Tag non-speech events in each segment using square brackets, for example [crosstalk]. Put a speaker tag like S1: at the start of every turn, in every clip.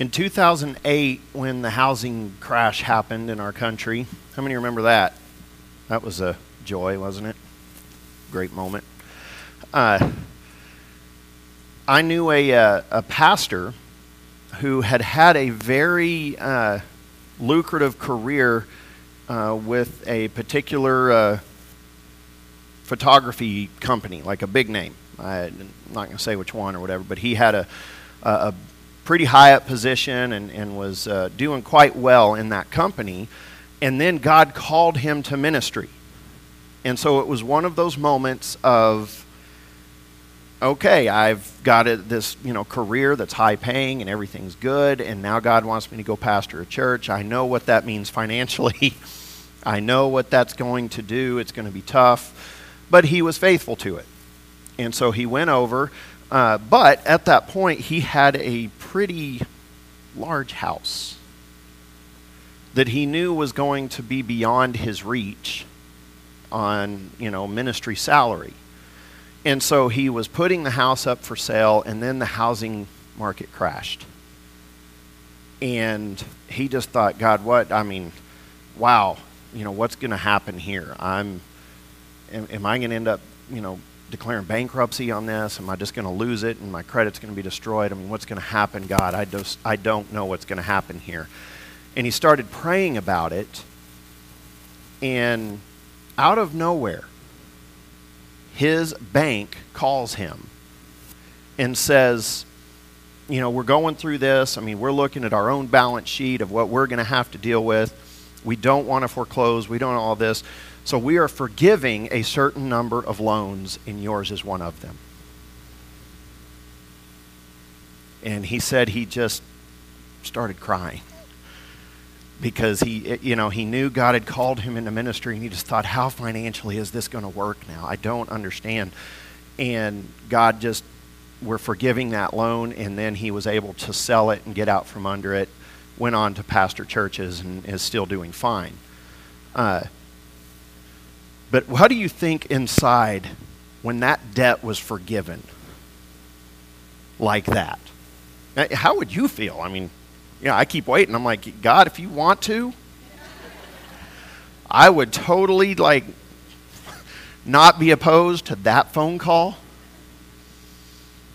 S1: In 2008, when the housing crash happened in our country, how many remember that? That was a joy, wasn't it? Great moment. Uh, I knew a, uh, a pastor who had had a very uh, lucrative career uh, with a particular uh, photography company, like a big name. I'm not going to say which one or whatever, but he had a, a, a pretty high up position and, and was uh, doing quite well in that company. And then God called him to ministry. And so it was one of those moments of, okay, I've got a, this you know career that's high paying and everything's good, and now God wants me to go pastor a church. I know what that means financially. [laughs] I know what that's going to do. It's going to be tough, but he was faithful to it, and so he went over. Uh, but at that point, he had a pretty large house that he knew was going to be beyond his reach on, you know, ministry salary. And so he was putting the house up for sale, and then the housing market crashed. And he just thought, God, what? I mean, wow, you know, what's going to happen here? I'm, am, am I going to end up, you know, declaring bankruptcy on this? Am I just going to lose it and my credit's going to be destroyed? I mean, what's going to happen, God? I, just, I don't know what's going to happen here. And he started praying about it, and out of nowhere, his bank calls him and says, You know, we're going through this. I mean, we're looking at our own balance sheet of what we're going to have to deal with. We don't want to foreclose. We don't all this. So we are forgiving a certain number of loans, and yours is one of them. And he said he just started crying. [laughs] Because he you know he knew God had called him into ministry and he just thought how financially is this going to work now? I don't understand. And God just we're forgiving that loan and then he was able to sell it and get out from under it went on to pastor churches and is still doing fine. Uh, but how do you think inside when that debt was forgiven like that? How would you feel? I mean, you know, I keep waiting. I'm like, God, if you want to, I would totally like not be opposed to that phone call.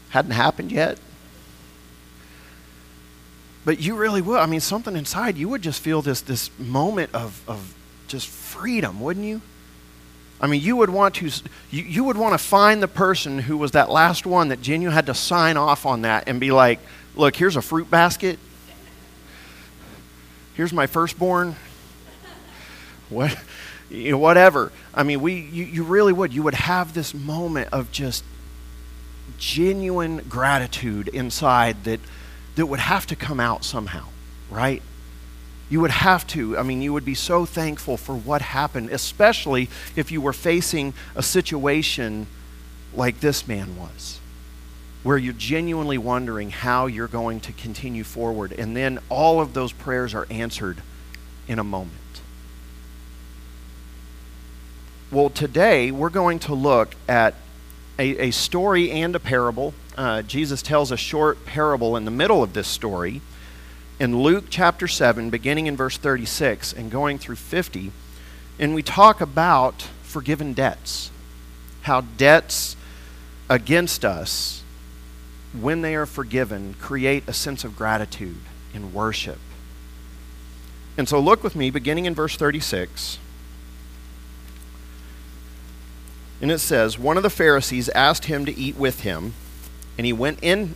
S1: Hadn't happened yet. But you really would. I mean, something inside you would just feel this this moment of, of just freedom, wouldn't you? I mean, you would want to you, you would want to find the person who was that last one that Genu had to sign off on that and be like, look, here's a fruit basket. Here's my firstborn. What you know, whatever. I mean, we you, you really would. You would have this moment of just genuine gratitude inside that that would have to come out somehow, right? You would have to. I mean, you would be so thankful for what happened, especially if you were facing a situation like this man was, where you're genuinely wondering how you're going to continue forward. And then all of those prayers are answered in a moment. Well, today we're going to look at a, a story and a parable. Uh, Jesus tells a short parable in the middle of this story in Luke chapter 7, beginning in verse 36 and going through 50, and we talk about forgiven debts. How debts against us, when they are forgiven, create a sense of gratitude and worship. And so look with me, beginning in verse 36. And it says, One of the Pharisees asked him to eat with him, and he went in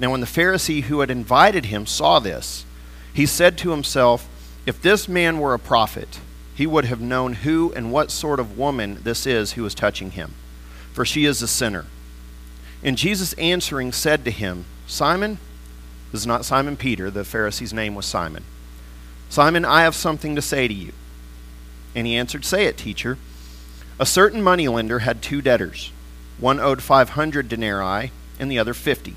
S1: Now, when the Pharisee who had invited him saw this, he said to himself, If this man were a prophet, he would have known who and what sort of woman this is who is touching him, for she is a sinner. And Jesus answering said to him, Simon, this is not Simon Peter, the Pharisee's name was Simon. Simon, I have something to say to you. And he answered, Say it, teacher. A certain moneylender had two debtors. One owed 500 denarii and the other 50.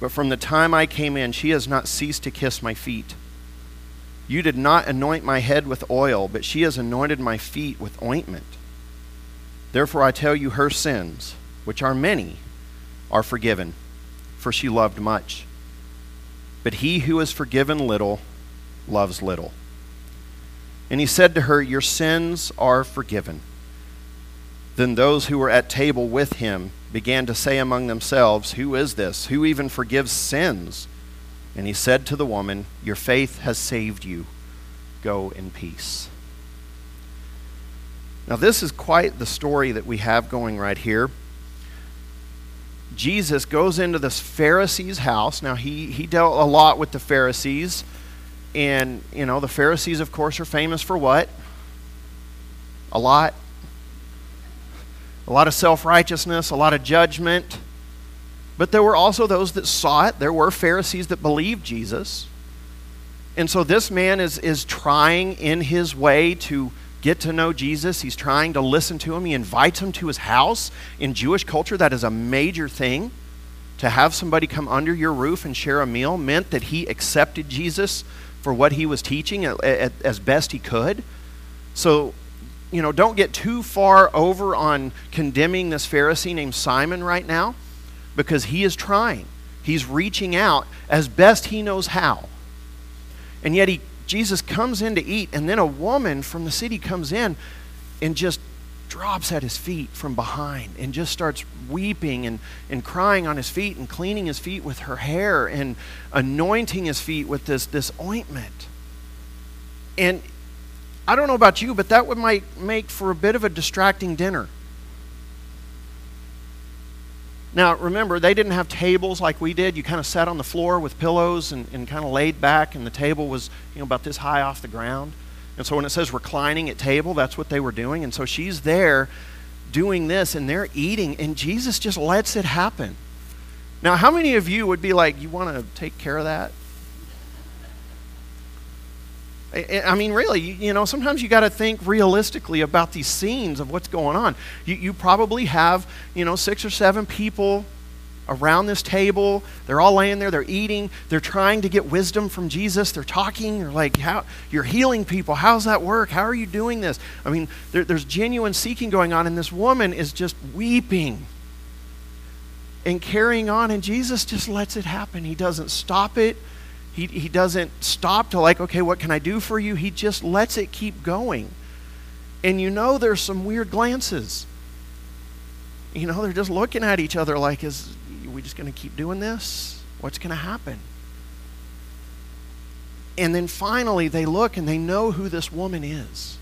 S1: but from the time I came in, she has not ceased to kiss my feet. You did not anoint my head with oil, but she has anointed my feet with ointment. Therefore I tell you, her sins, which are many, are forgiven, for she loved much. But he who is forgiven little loves little. And he said to her, Your sins are forgiven. Then those who were at table with him began to say among themselves, Who is this? Who even forgives sins? And he said to the woman, Your faith has saved you. Go in peace. Now, this is quite the story that we have going right here. Jesus goes into this Pharisee's house. Now, he, he dealt a lot with the Pharisees. And, you know, the Pharisees, of course, are famous for what? A lot. A lot of self righteousness, a lot of judgment. But there were also those that saw it. There were Pharisees that believed Jesus. And so this man is, is trying in his way to get to know Jesus. He's trying to listen to him. He invites him to his house. In Jewish culture, that is a major thing. To have somebody come under your roof and share a meal meant that he accepted Jesus for what he was teaching as best he could. So, you know, don't get too far over on condemning this Pharisee named Simon right now because he is trying. He's reaching out as best he knows how. And yet he Jesus comes in to eat and then a woman from the city comes in and just drops at his feet from behind and just starts weeping and, and crying on his feet and cleaning his feet with her hair and anointing his feet with this, this ointment. And I don't know about you, but that would might make for a bit of a distracting dinner. Now, remember, they didn't have tables like we did. You kind of sat on the floor with pillows and, and kind of laid back, and the table was you know, about this high off the ground. And so when it says reclining at table, that's what they were doing. And so she's there doing this and they're eating, and Jesus just lets it happen. Now, how many of you would be like, you want to take care of that? I mean, really, you know, sometimes you got to think realistically about these scenes of what's going on. You, you probably have, you know, six or seven people around this table. They're all laying there, they're eating, they're trying to get wisdom from Jesus. They're talking, they're like, How you're healing people. How's that work? How are you doing this? I mean, there, there's genuine seeking going on, and this woman is just weeping and carrying on, and Jesus just lets it happen. He doesn't stop it. He, he doesn't stop to like, okay, what can I do for you? He just lets it keep going. And you know there's some weird glances. You know, they're just looking at each other like, is we just going to keep doing this? What's going to happen? And then finally, they look and they know who this woman is.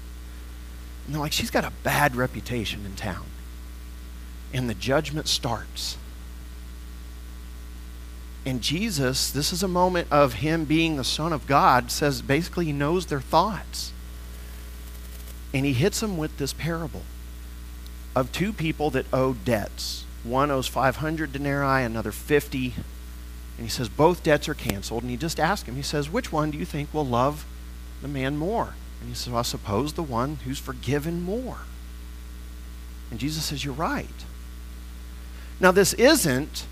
S1: And they're like, she's got a bad reputation in town. And the judgment starts. And Jesus, this is a moment of him being the Son of God, says basically he knows their thoughts. And he hits them with this parable of two people that owe debts. One owes 500 denarii, another 50. And he says, both debts are canceled. And he just asks him, he says, which one do you think will love the man more? And he says, well, I suppose the one who's forgiven more. And Jesus says, you're right. Now, this isn't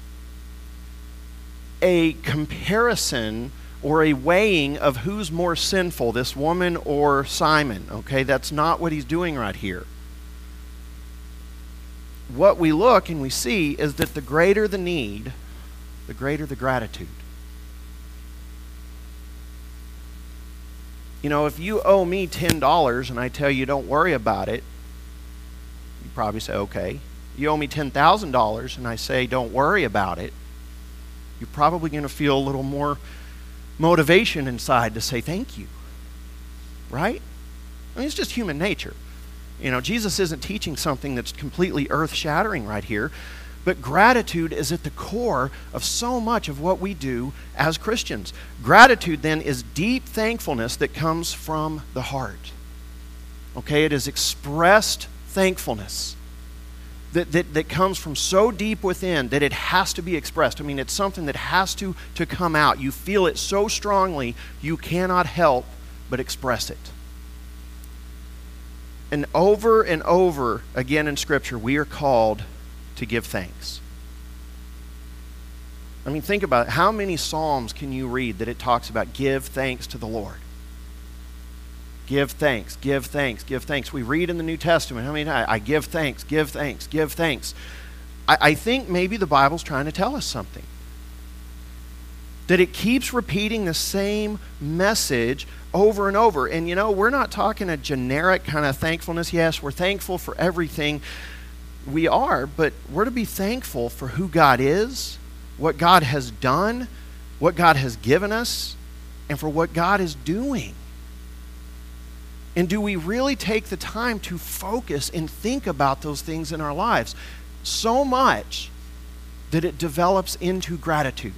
S1: a comparison or a weighing of who's more sinful, this woman or Simon. Okay, that's not what he's doing right here what we look and we see is that the greater the need, the greater the gratitude. You know, if you owe me $10 and I tell you don't worry about it, you probably say, okay. You owe me $10,000 and I say don't worry about it, you're probably going to feel a little more motivation inside to say thank you. Right? I mean, it's just human nature. You know, Jesus isn't teaching something that's completely earth shattering right here, but gratitude is at the core of so much of what we do as Christians. Gratitude then is deep thankfulness that comes from the heart. Okay, it is expressed thankfulness that, that, that comes from so deep within that it has to be expressed. I mean, it's something that has to, to come out. You feel it so strongly, you cannot help but express it. And over and over again in Scripture, we are called to give thanks. I mean, think about it. How many Psalms can you read that it talks about give thanks to the Lord? Give thanks, give thanks, give thanks. We read in the New Testament, how many times? I give thanks, give thanks, give thanks. I, I think maybe the Bible's trying to tell us something. That it keeps repeating the same message over and over. And you know, we're not talking a generic kind of thankfulness. Yes, we're thankful for everything. We are, but we're to be thankful for who God is, what God has done, what God has given us, and for what God is doing. And do we really take the time to focus and think about those things in our lives? So much that it develops into gratitude.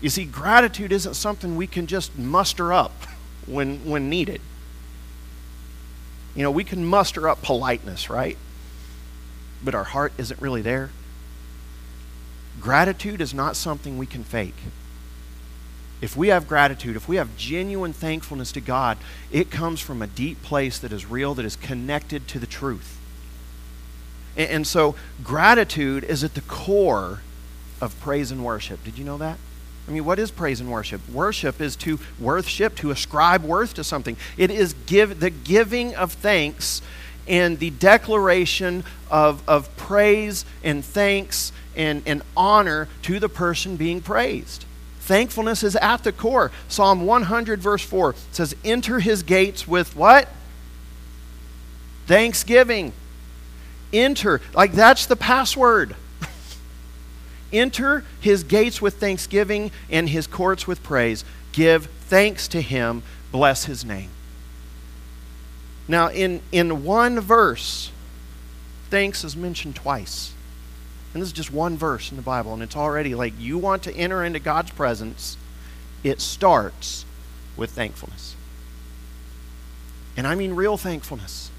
S1: You see, gratitude isn't something we can just muster up [laughs] when, when needed. You know, we can muster up politeness, right? But our heart isn't really there. Gratitude is not something we can fake if we have gratitude, if we have genuine thankfulness to God, it comes from a deep place that is real, that is connected to the truth. And, and, so, gratitude is at the core of praise and worship. Did you know that? I mean, what is praise and worship? Worship is to worship, to ascribe worth to something. It is give, the giving of thanks and the declaration of, of praise and thanks and, and honor to the person being praised. Thankfulness is at the core. Psalm 100, verse 4 says, Enter his gates with what? Thanksgiving. Enter. Like that's the password. [laughs] Enter his gates with thanksgiving and his courts with praise. Give thanks to him. Bless his name. Now, in, in one verse, thanks is mentioned twice. And this is just one verse in the Bible, and it's already like you want to enter into God's presence, it starts with thankfulness. And I mean real thankfulness.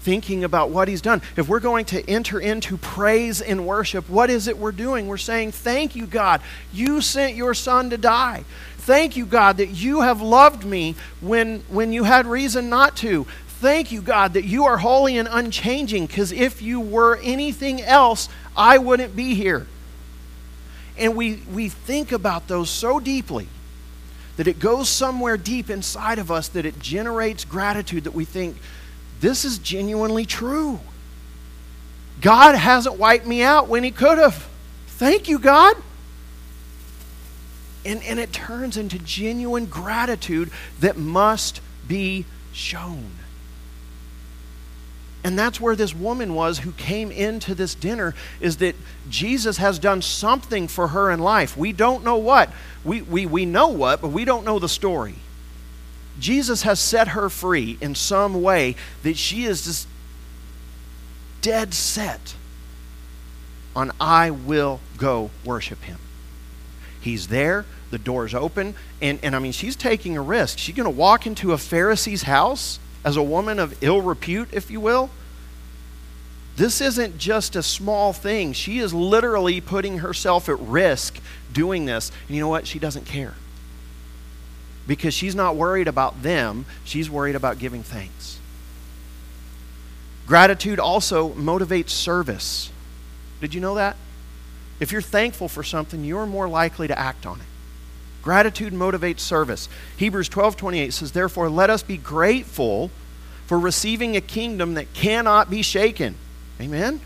S1: Thinking about what He's done. If we're going to enter into praise and worship, what is it we're doing? We're saying, Thank you, God. You sent your Son to die. Thank you, God, that you have loved me when, when you had reason not to. Thank you, God, that you are holy and unchanging, because if you were anything else, I wouldn't be here. And we, we think about those so deeply that it goes somewhere deep inside of us that it generates gratitude that we think, this is genuinely true. God hasn't wiped me out when He could have. Thank you, God. And, and it turns into genuine gratitude that must be shown. And that's where this woman was who came into this dinner is that Jesus has done something for her in life. We don't know what. We, we, we know what, but we don't know the story. Jesus has set her free in some way that she is just dead set on I will go worship him. He's there, the door's open, and, and I mean, she's taking a risk. She's going to walk into a Pharisee's house as a woman of ill repute, if you will. This isn't just a small thing. She is literally putting herself at risk doing this. And you know what? She doesn't care. Because she's not worried about them, she's worried about giving thanks. Gratitude also motivates service. Did you know that? If you're thankful for something, you're more likely to act on it. Gratitude motivates service. Hebrews 12:28 says, "Therefore let us be grateful for receiving a kingdom that cannot be shaken." Amen?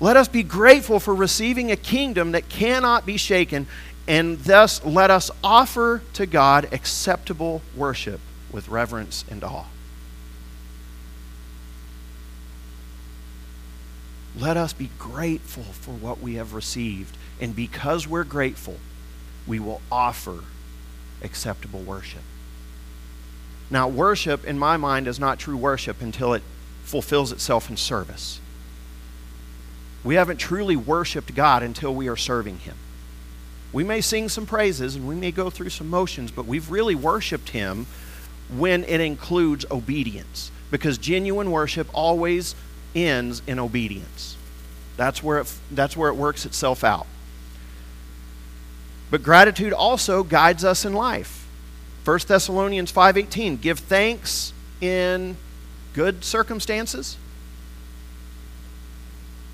S1: Let us be grateful for receiving a kingdom that cannot be shaken, and thus let us offer to God acceptable worship with reverence and awe. Let us be grateful for what we have received, and because we're grateful, we will offer acceptable worship. Now, worship, in my mind, is not true worship until it fulfills itself in service. We haven't truly worshiped God until we are serving Him. We may sing some praises and we may go through some motions, but we've really worshiped Him when it includes obedience. Because genuine worship always ends in obedience. That's where it, that's where it works itself out. But gratitude also guides us in life. 1 Thessalonians 5:18 give thanks in good circumstances.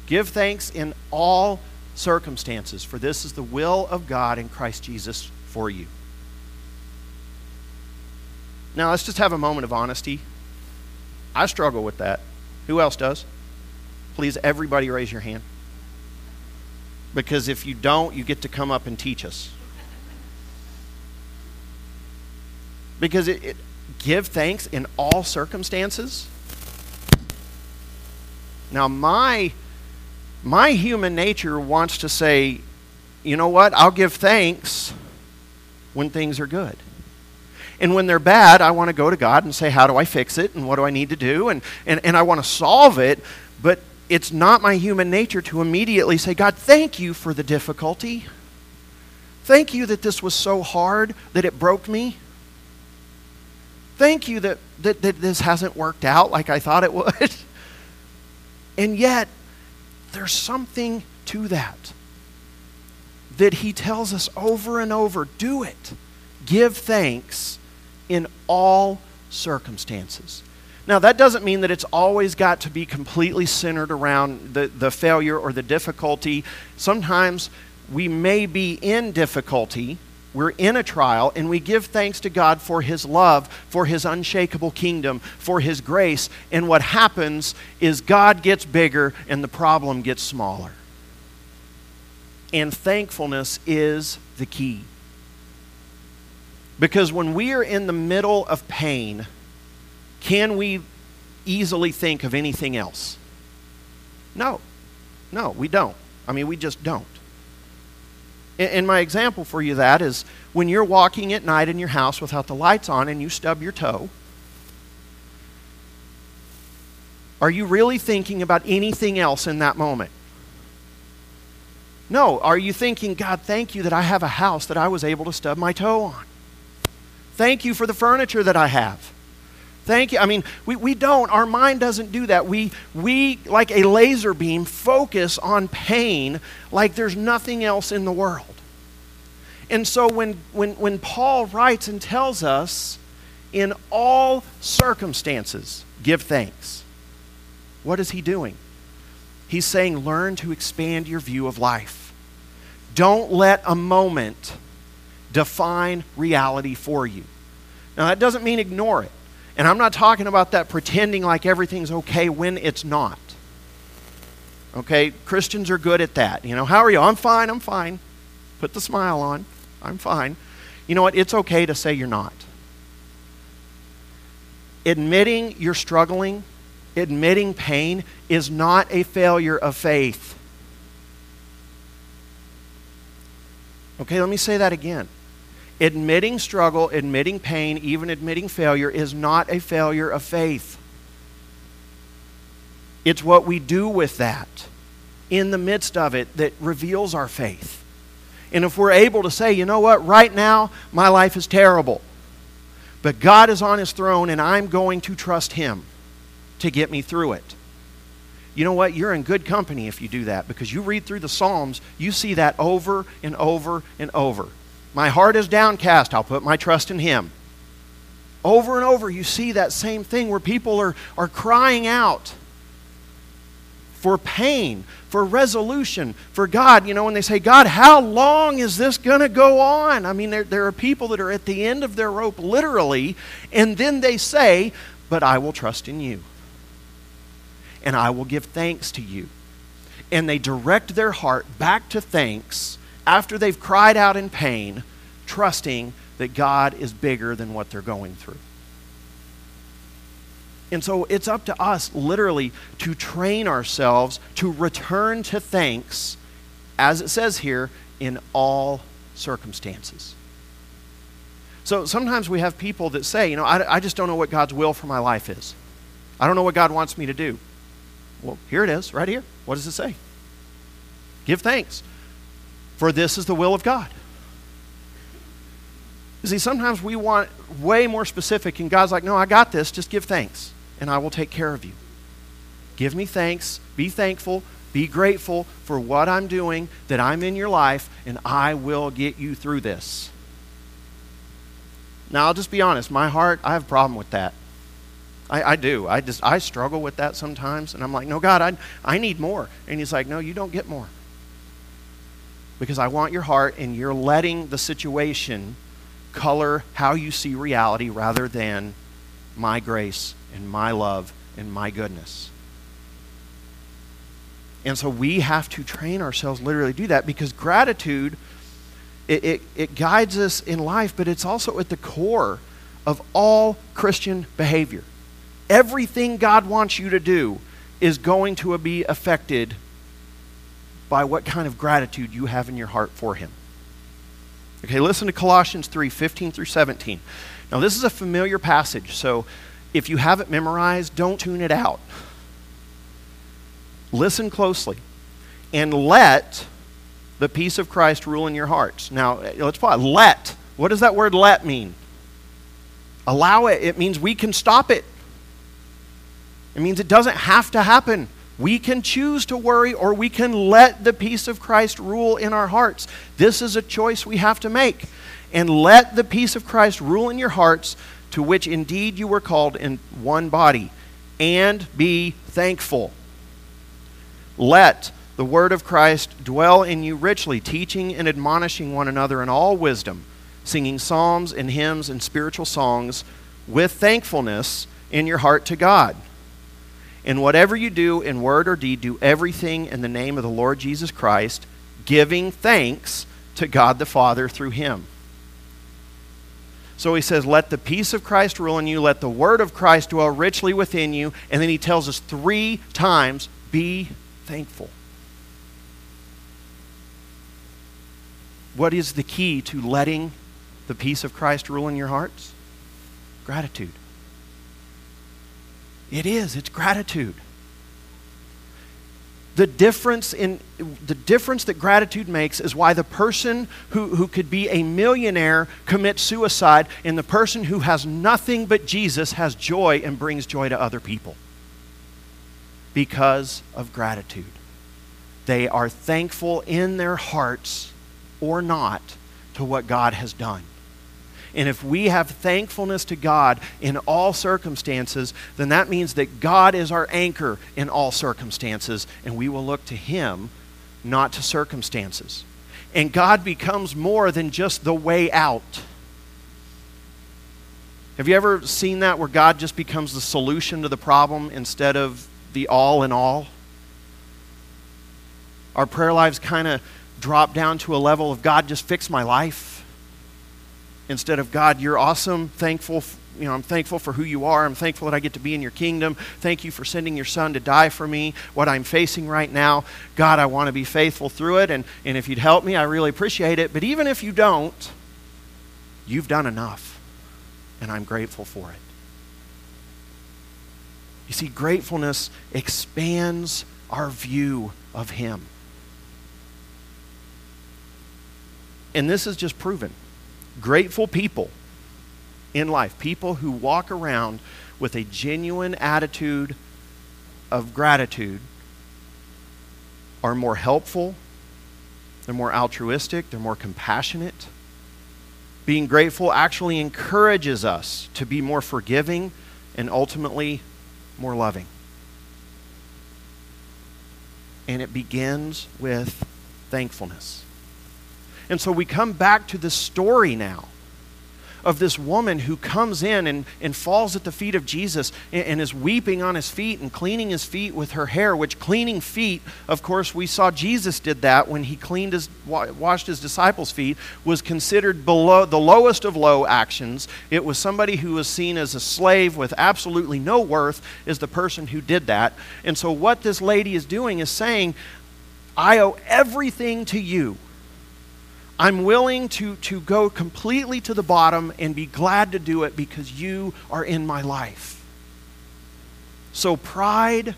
S1: Give thanks in all circumstances, for this is the will of God in Christ Jesus for you. Now, let's just have a moment of honesty. I struggle with that. Who else does? Please, everybody raise your hand. Because if you don't, you get to come up and teach us. Because it, it give thanks in all circumstances. Now, my my human nature wants to say, you know what? I'll give thanks when things are good. And when they're bad, I want to go to God and say, how do I fix it? And what do I need to do? And, and, and I want to solve it. But it's not my human nature to immediately say, God, thank you for the difficulty. Thank you that this was so hard that it broke me. Thank you that, that, that this hasn't worked out like I thought it [laughs] would. and yet, there's something to that. That he tells us over and over do it. Give thanks in all circumstances. Now, that doesn't mean that it's always got to be completely centered around the, the failure or the difficulty. Sometimes we may be in difficulty we're in a trial and we give thanks to God for His love, for His unshakable kingdom, for His grace. And what happens is God gets bigger and the problem gets smaller. And thankfulness is the key. Because when we are in the middle of pain, can we easily think of anything else? No. No, we don't. I mean, we just don't. And my example for you that is when you're walking at night in your house without the lights on and you stub your toe, are you really thinking about anything else in that moment? No. Are you thinking, God, thank you that I have a house that I was able to stub my toe on? Thank you for the furniture that I have. Thank you. I mean, we, we don't. Our mind doesn't do that. We, we, like a laser beam, focus on pain like there's nothing else in the world. And so when, when, when Paul writes and tells us, in all circumstances, give thanks, what is he doing? He's saying, learn to expand your view of life. Don't let a moment define reality for you. Now, that doesn't mean ignore it. And I'm not talking about that pretending like everything's okay when it's not. Okay? Christians are good at that. You know, how are you? I'm fine, I'm fine. Put the smile on. I'm fine. You know what? It's okay to say you're not. Admitting you're struggling, admitting pain, is not a failure of faith. Okay, let me say that again. Admitting struggle, admitting pain, even admitting failure is not a failure of faith. It's what we do with that in the midst of it that reveals our faith. And if we're able to say, you know what, right now my life is terrible, but God is on his throne and I'm going to trust him to get me through it. You know what? You're in good company if you do that because you read through the Psalms, you see that over and over and over. My heart is downcast. I'll put my trust in Him. Over and over, you see that same thing where people are, are crying out for pain, for resolution, for God. You know, when they say, God, how long is this going to go on? I mean, there, there are people that are at the end of their rope, literally, and then they say, But I will trust in you, and I will give thanks to you. And they direct their heart back to thanks after they've cried out in pain, trusting that God is bigger than what they're going through. And so it's up to us, literally, to train ourselves to return to thanks, as it says here, in all circumstances. So sometimes we have people that say, you know, I, I just don't know what God's will for my life is. I don't know what God wants me to do. Well, here it is, right here. What does it say? Give thanks, for this is the will of God. You see, sometimes we want way more specific, and God's like, no, I got this. Just give thanks, and I will take care of you. Give me thanks. Be thankful. Be grateful for what I'm doing, that I'm in your life, and I will get you through this. Now, I'll just be honest. My heart, I have a problem with that. I, I do. I just I struggle with that sometimes, and I'm like, no, God, I I need more. And He's like, no, you don't get more. Because I want your heart, and you're letting the situation color how you see reality rather than my grace and my love and my goodness. And so we have to train ourselves literally do that because gratitude it, it, it, guides us in life, but it's also at the core of all Christian behavior. Everything God wants you to do is going to be affected by what kind of gratitude you have in your heart for Him. Okay, listen to Colossians 3 15 through 17. Now, this is a familiar passage, so if you have it memorized, don't tune it out. Listen closely and let the peace of Christ rule in your hearts. Now, let's pause. Let. What does that word let mean? Allow it. It means we can stop it. It means it doesn't have to happen. We can choose to worry or we can let the peace of Christ rule in our hearts. This is a choice we have to make. And let the peace of Christ rule in your hearts, to which indeed you were called in one body, and be thankful. Let the word of Christ dwell in you richly, teaching and admonishing one another in all wisdom, singing psalms and hymns and spiritual songs with thankfulness in your heart to God. And whatever you do in word or deed, do everything in the name of the Lord Jesus Christ, giving thanks to God the Father through him. So he says, Let the peace of Christ rule in you, let the word of Christ dwell richly within you. And then he tells us three times, Be thankful. What is the key to letting the peace of Christ rule in your hearts? Gratitude. It is, it's gratitude. The difference in the difference that gratitude makes is why the person who, who could be a millionaire commits suicide and the person who has nothing but Jesus has joy and brings joy to other people. Because of gratitude. They are thankful in their hearts or not to what God has done. And if we have thankfulness to God in all circumstances, then that means that God is our anchor in all circumstances, and we will look to Him, not to circumstances. And God becomes more than just the way out. Have you ever seen that where God just becomes the solution to the problem instead of the all in all? Our prayer lives kind of drop down to a level of God, just fix my life instead of God, you're awesome, thankful, you know, I'm thankful for who you are. I'm thankful that I get to be in your kingdom. Thank you for sending your son to die for me, what I'm facing right now. God, I want to be faithful through it. And, and if you'd help me, I really appreciate it. But even if you don't, you've done enough. And I'm grateful for it. You see, gratefulness expands our view of Him. And this is just proven grateful people in life, people who walk around with a genuine attitude of gratitude, are more helpful, they're more altruistic, they're more compassionate. Being grateful actually encourages us to be more forgiving and ultimately more loving. And it begins with thankfulness. And so we come back to this story now of this woman who comes in and, and falls at the feet of Jesus and, and, is weeping on his feet and cleaning his feet with her hair, which cleaning feet, of course, we saw Jesus did that when he cleaned his, washed his disciples' feet, was considered below the lowest of low actions. It was somebody who was seen as a slave with absolutely no worth, is the person who did that. And so, what this lady is doing is saying, I owe everything to you. I'm willing to, to go completely to the bottom and be glad to do it because you are in my life. So, pride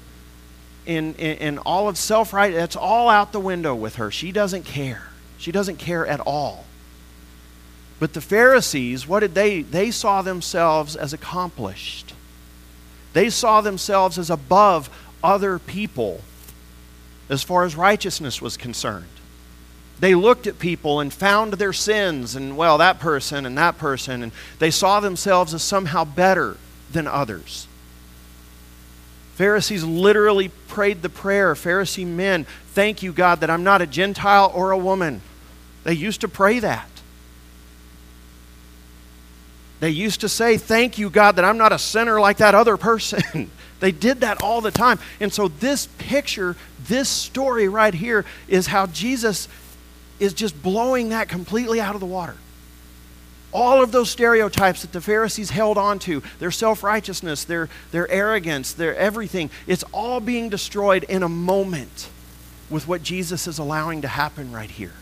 S1: and, and, all of self right, that's all out the window with her. She doesn't care. She doesn't care at all. But the Pharisees, what did they? They saw themselves as accomplished. They saw themselves as above other people as far as righteousness was concerned. They looked at people and found their sins, and well, that person and that person, and they saw themselves as somehow better than others. Pharisees literally prayed the prayer. Pharisee men, thank you, God, that I'm not a Gentile or a woman. They used to pray that. They used to say, Thank you, God, that I'm not a sinner like that other person. [laughs] they did that all the time. And so, this picture, this story right here, is how Jesus is just blowing that completely out of the water. All of those stereotypes that the Pharisees held on to, their self righteousness, their, their arrogance, their everything, it's all being destroyed in a moment with what Jesus is allowing to happen right here.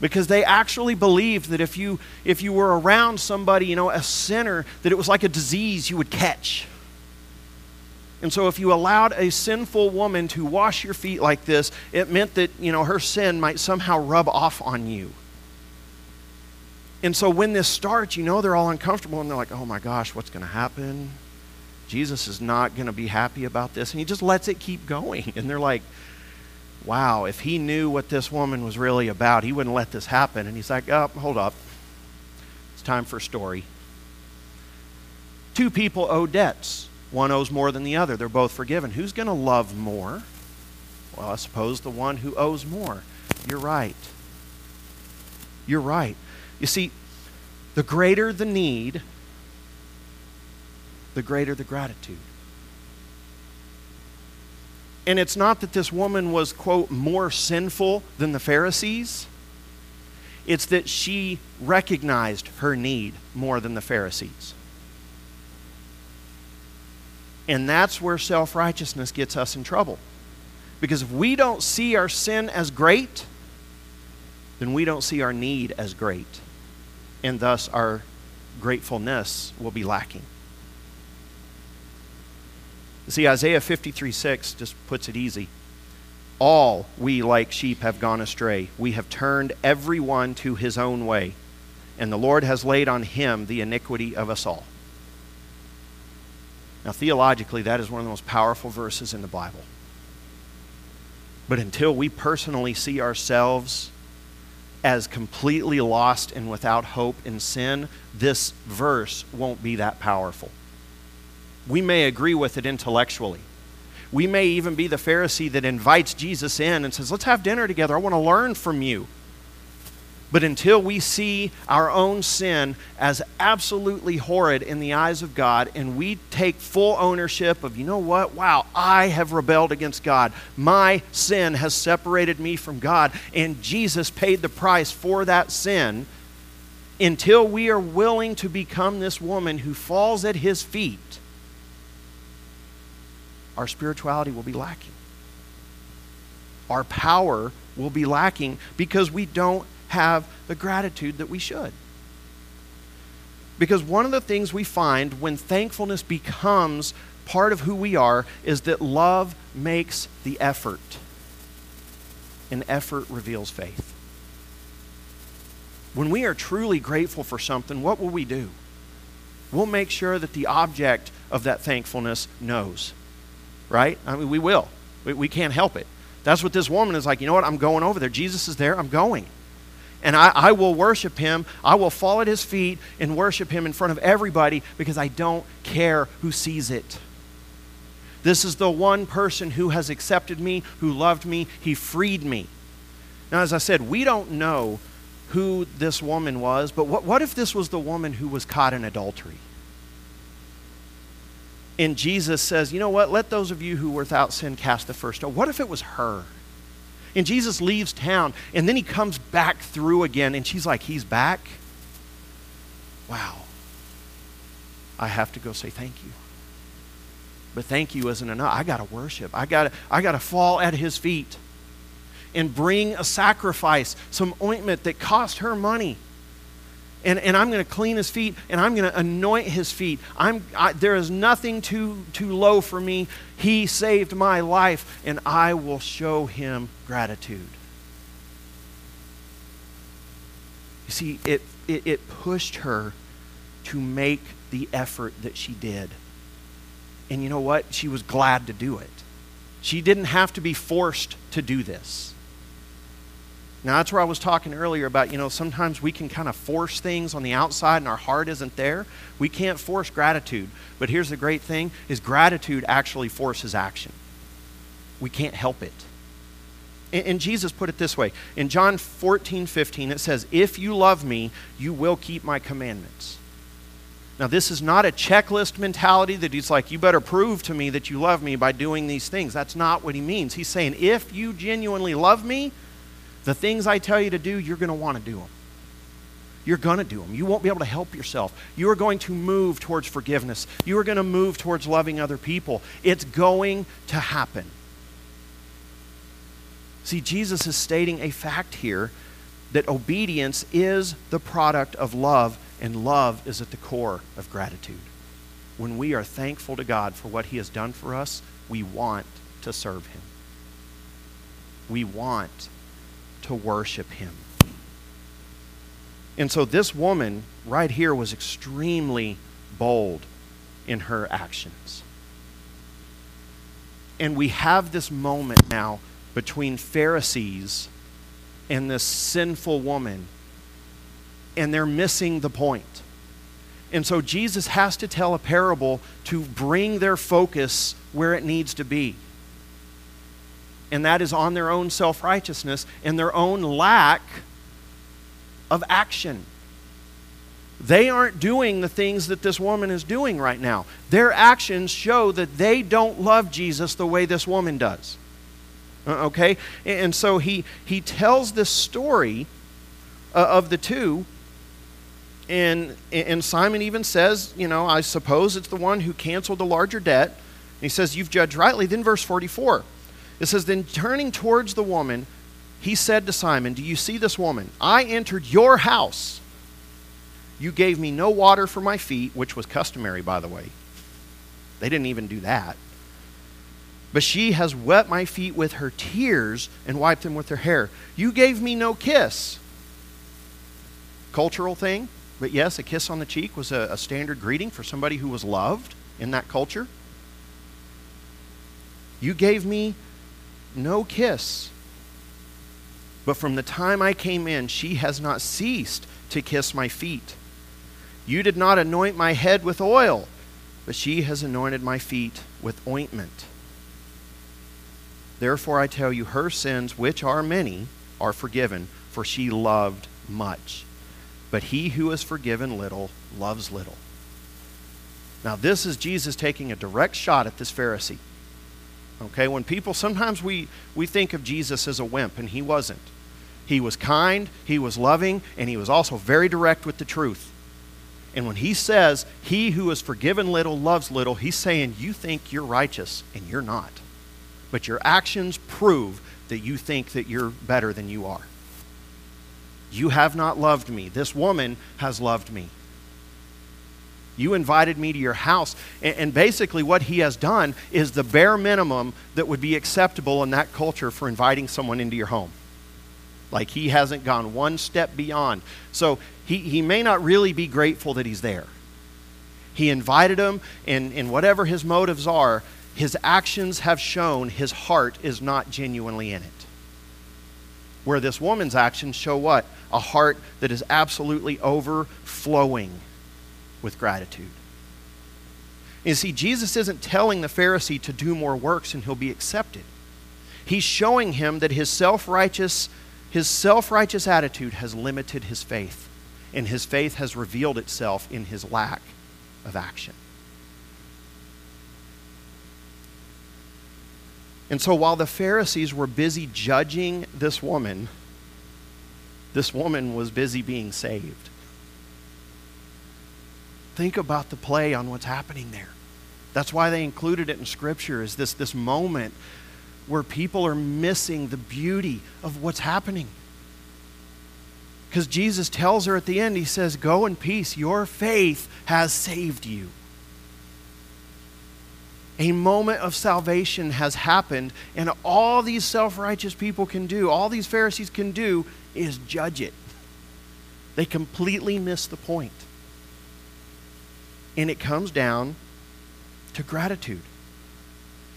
S1: Because they actually believed that if you, if you were around somebody, you know, a sinner, that it was like a disease you would catch. And so if you allowed a sinful woman to wash your feet like this, it meant that, you know, her sin might somehow rub off on you. And so when this starts, you know they're all uncomfortable and they're like, oh my gosh, what's going to happen? Jesus is not going to be happy about this. And he just lets it keep going. [laughs] And they're like, wow, if he knew what this woman was really about, he wouldn't let this happen. And he's like, oh, hold up. It's time for a story. Two people owe debts. One owes more than the other. They're both forgiven. Who's going to love more? Well, I suppose the one who owes more. You're right. You're right. You see, the greater the need, the greater the gratitude. And it's not that this woman was, quote, more sinful than the Pharisees. It's that she recognized her need more than the Pharisees. And that's where self righteousness gets us in trouble. Because if we don't see our sin as great, then we don't see our need as great and thus our gratefulness will be lacking. See, Isaiah 53 6 just puts it easy. All we like sheep have gone astray. We have turned every one to his own way, and the Lord has laid on him the iniquity of us all. Now, theologically, that is one of the most powerful verses in the Bible. But until we personally see ourselves as completely lost and without hope in sin, this verse won't be that powerful. We may agree with it intellectually. We may even be the Pharisee that invites Jesus in and says, Let's have dinner together. I want to learn from you. But until we see our own sin as absolutely horrid in the eyes of God and we take full ownership of, you know what? Wow, I have rebelled against God. My sin has separated me from God, and Jesus paid the price for that sin. Until we are willing to become this woman who falls at his feet, our spirituality will be lacking. Our power will be lacking because we don't have the gratitude that we should. Because one of the things we find when thankfulness becomes part of who we are is that love makes the effort, and effort reveals faith. When we are truly grateful for something, what will we do? We'll make sure that the object of that thankfulness knows, right? I mean, we will. We, we can't help it. That's what this woman is like. You know what? I'm going over there. Jesus is there. I'm going and I, I, will worship him. I will fall at his feet and worship him in front of everybody because I don't care who sees it. This is the one person who has accepted me, who loved me, he freed me. Now, as I said, we don't know who this woman was, but what, what if this was the woman who was caught in adultery? And Jesus says, You know what? Let those of you who were without sin cast the first stone. What if it was her? And Jesus leaves town, and then he comes back through again, and she's like, He's back? Wow. I have to go say thank you. But thank you isn't enough. I got to worship. I got I got to fall at his feet. and bring a sacrifice, some ointment that cost her money. And, and I'm going to clean his feet and I'm going to anoint his feet. I'm, I, there is nothing too, too low for me. He saved my life and I will show him gratitude. You see, it, it, it pushed her to make the effort that she did. And you know what? She was glad to do it. She didn't have to be forced to do this. Now, that's where I was talking earlier about, you know, sometimes we can kind of force things on the outside and our heart isn't there. We can't force gratitude. But here's the great thing is gratitude actually forces action. We can't help it. And, and Jesus put it this way. In John 14, 15, it says, If you love me, you will keep my commandments. Now, this is not a checklist mentality that he's like, you better prove to me that you love me by doing these things. That's not what he means. He's saying, if you genuinely love me, the things I tell you to do, you're going to want to do them. You're going to do them. You won't be able to help yourself. You are going to move towards forgiveness. You are going to move towards loving other people. It's going to happen. See, Jesus is stating a fact here that obedience is the product of love, and love is at the core of gratitude. When we are thankful to God for what He has done for us, we want to serve Him. We want to worship Him. And so this woman right here was extremely bold in her actions. And we have this moment now between Pharisees and this sinful woman, and they're missing the point. And so Jesus has to tell a parable to bring their focus where it needs to be. And that is on their own self righteousness and their own lack of action. They aren't doing the things that this woman is doing right now. Their actions show that they don't love Jesus the way this woman does. Uh, okay? And so he, he tells this story uh, of the two. And, and Simon even says, you know, I suppose it's the one who canceled the larger debt. And he says, You've judged rightly. Then, verse 44, it says, Then turning towards the woman, he said to Simon, Do you see this woman? I entered your house. You gave me no water for my feet, which was customary, by the way. They didn't even do that. But she has wet my feet with her tears and wiped them with her hair. You gave me no kiss. Cultural thing, but yes, a kiss on the cheek was a, a standard greeting for somebody who was loved in that culture. You gave me no kiss. But from the time I came in, she has not ceased to kiss my feet. You did not anoint my head with oil, but she has anointed my feet with ointment. Therefore, I tell you, her sins, which are many, are forgiven, for she loved much. But he who is forgiven little loves little. Now, this is Jesus taking a direct shot at this Pharisee. Okay, when people, sometimes we, we think of Jesus as a wimp, and he wasn't. He was kind, he was loving, and he was also very direct with the truth. And when he says, He who is forgiven little loves little, he's saying, You think you're righteous, and you're not but your actions prove that you think that you're better than you are. You have not loved me. This woman has loved me. You invited me to your house. And, basically, what he has done is the bare minimum that would be acceptable in that culture for inviting someone into your home. Like he hasn't gone one step beyond. So he, he may not really be grateful that he's there. He invited him, and, and whatever his motives are, his actions have shown his heart is not genuinely in it. Where this woman's actions show what? A heart that is absolutely overflowing with gratitude. You see, Jesus isn't telling the Pharisee to do more works and he'll be accepted. He's showing him that his self-righteous his self-righteous attitude has limited his faith, and his faith has revealed itself in his lack of action. And so while the Pharisees were busy judging this woman, this woman was busy being saved. Think about the play on what's happening there. That's why they included it in Scripture, is this, this moment where people are missing the beauty of what's happening. Because Jesus tells her at the end, He says, Go in peace. Your faith has saved you. A moment of salvation has happened, and all these self righteous people can do, all these Pharisees can do, is judge it. They completely miss the point. And it comes down to gratitude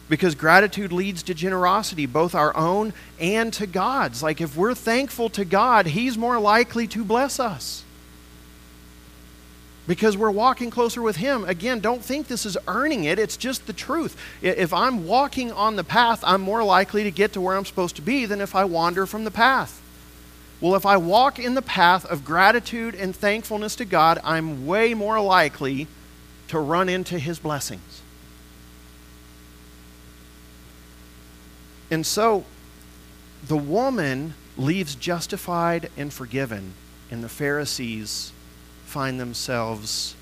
S1: because gratitude leads to generosity, both our own and to God's. Like if we're thankful to God, He's more likely to bless us because we're walking closer with Him. Again, don't think this is earning it, it's just the truth. If I'm walking on the path, I'm more likely to get to where I'm supposed to be than if I wander from the path. Well, if I walk in the path of gratitude and thankfulness to God, I'm way more likely to run into His blessings. And so the woman leaves justified and forgiven, and the Pharisees find themselves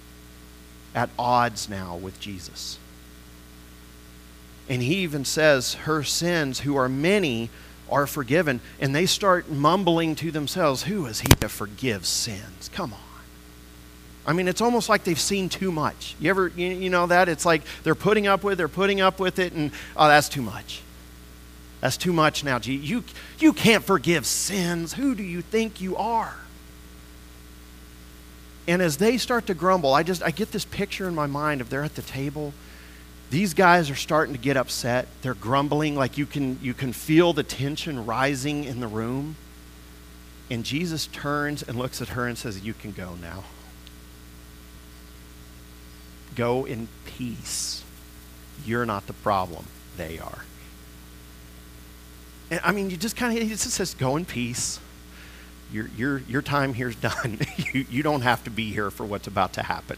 S1: at odds now with Jesus. And he even says, Her sins, who are many, are forgiven. And they start mumbling to themselves, Who is he to forgive sins? Come on. I mean, it's almost like they've seen too much. You ever, you, you know that? It's like they're putting up with, they're putting up with it, and oh, that's too much. That's too much now, G. You, you can't forgive sins. Who do you think you are? And as they start to grumble, I just I get this picture in my mind of they're at the table. These guys are starting to get upset. They're grumbling like you can you can feel the tension rising in the room. And Jesus turns and looks at her and says, "You can go now. Go in peace. You're not the problem. They are." And, I mean, you just kind of, he just says, go in peace. Your, your, your time here's done. [laughs] you, you don't have to be here for what's about to happen.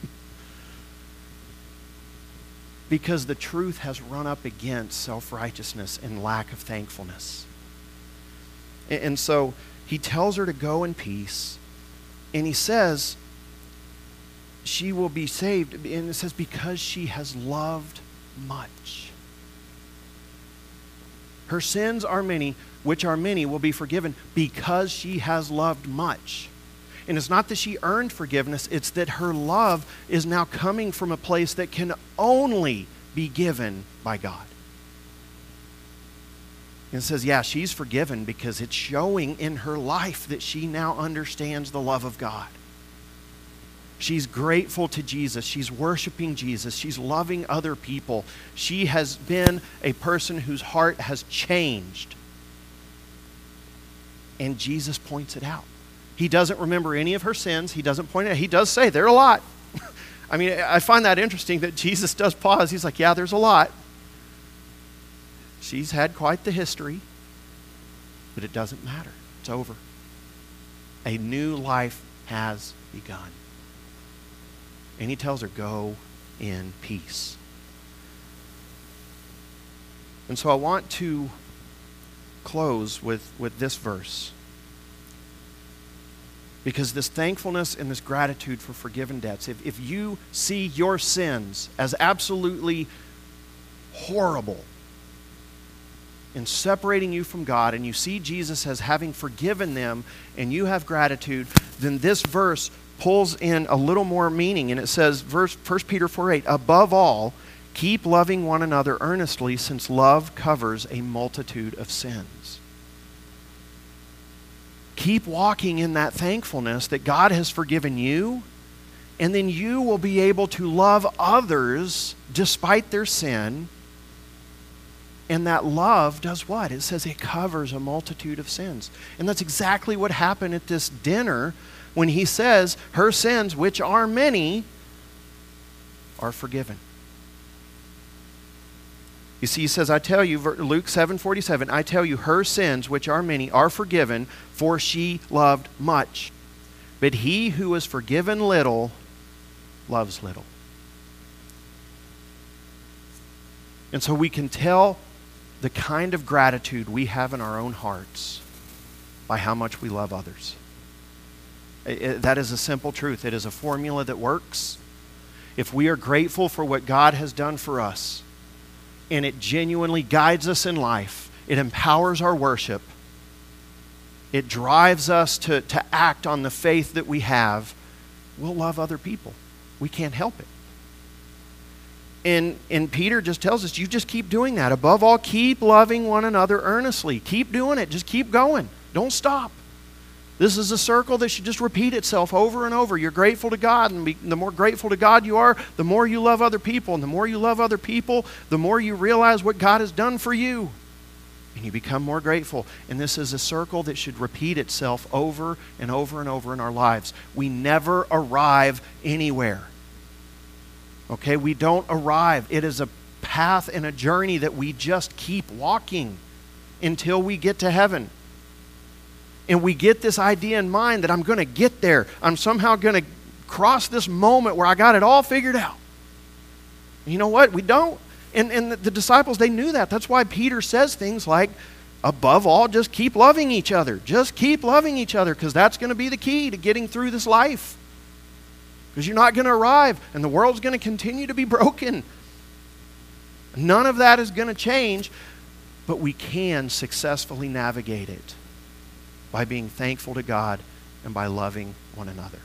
S1: Because the truth has run up against self righteousness and lack of thankfulness. And, and so he tells her to go in peace. And he says, she will be saved. And it says, because she has loved much. Her sins are many, which are many will be forgiven because she has loved much. And it's not that she earned forgiveness, it's that her love is now coming from a place that can only be given by God. And it says, yeah, she's forgiven because it's showing in her life that she now understands the love of God. She's grateful to Jesus. She's worshiping Jesus. She's loving other people. She has been a person whose heart has changed. And Jesus points it out. He doesn't remember any of her sins. He doesn't point it out. He does say, there are a lot. [laughs] I mean, I find that interesting that Jesus does pause. He's like, yeah, there's a lot. She's had quite the history, but it doesn't matter. It's over. A new life has begun. And he tells her, Go in peace. And so I want to close with, with this verse. Because this thankfulness and this gratitude for forgiven debts, if, if you see your sins as absolutely horrible in separating you from God, and you see Jesus as having forgiven them, and you have gratitude, then this verse pulls in a little more meaning, and it says, verse 1 Peter 4 8, above all, keep loving one another earnestly, since love covers a multitude of sins. Keep walking in that thankfulness that God has forgiven you, and then you will be able to love others despite their sin. And that love does what? It says it covers a multitude of sins. And that's exactly what happened at this dinner when he says, Her sins, which are many, are forgiven. You see, he says, I tell you, Luke 7 47, I tell you, her sins, which are many, are forgiven, for she loved much. But he who is forgiven little loves little. And so we can tell the kind of gratitude we have in our own hearts by how much we love others. It, that is a simple truth. It is a formula that works. If we are grateful for what God has done for us, and it genuinely guides us in life, it empowers our worship, it drives us to, to act on the faith that we have, we'll love other people. We can't help it. And, and Peter just tells us, you just keep doing that. Above all, keep loving one another earnestly. Keep doing it. Just keep going. Don't stop. This is a circle that should just repeat itself over and over. You're grateful to God, and be, the more grateful to God you are, the more you love other people. And the more you love other people, the more you realize what God has done for you. And you become more grateful. And this is a circle that should repeat itself over and over and over in our lives. We never arrive anywhere. Okay, we don't arrive. It is a path and a journey that we just keep walking until we get to heaven. And we get this idea in mind that I'm going to get there. I'm somehow going to cross this moment where I got it all figured out. You know what? We don't. And, and the, disciples, they knew that. That's why Peter says things like, above all, just keep loving each other. Just keep loving each other because that's going to be the key to getting through this life because you're not going to arrive and the world's going to continue to be [laughs] broken. None of that is going to change, but we can successfully navigate it by being thankful to God and by loving one another.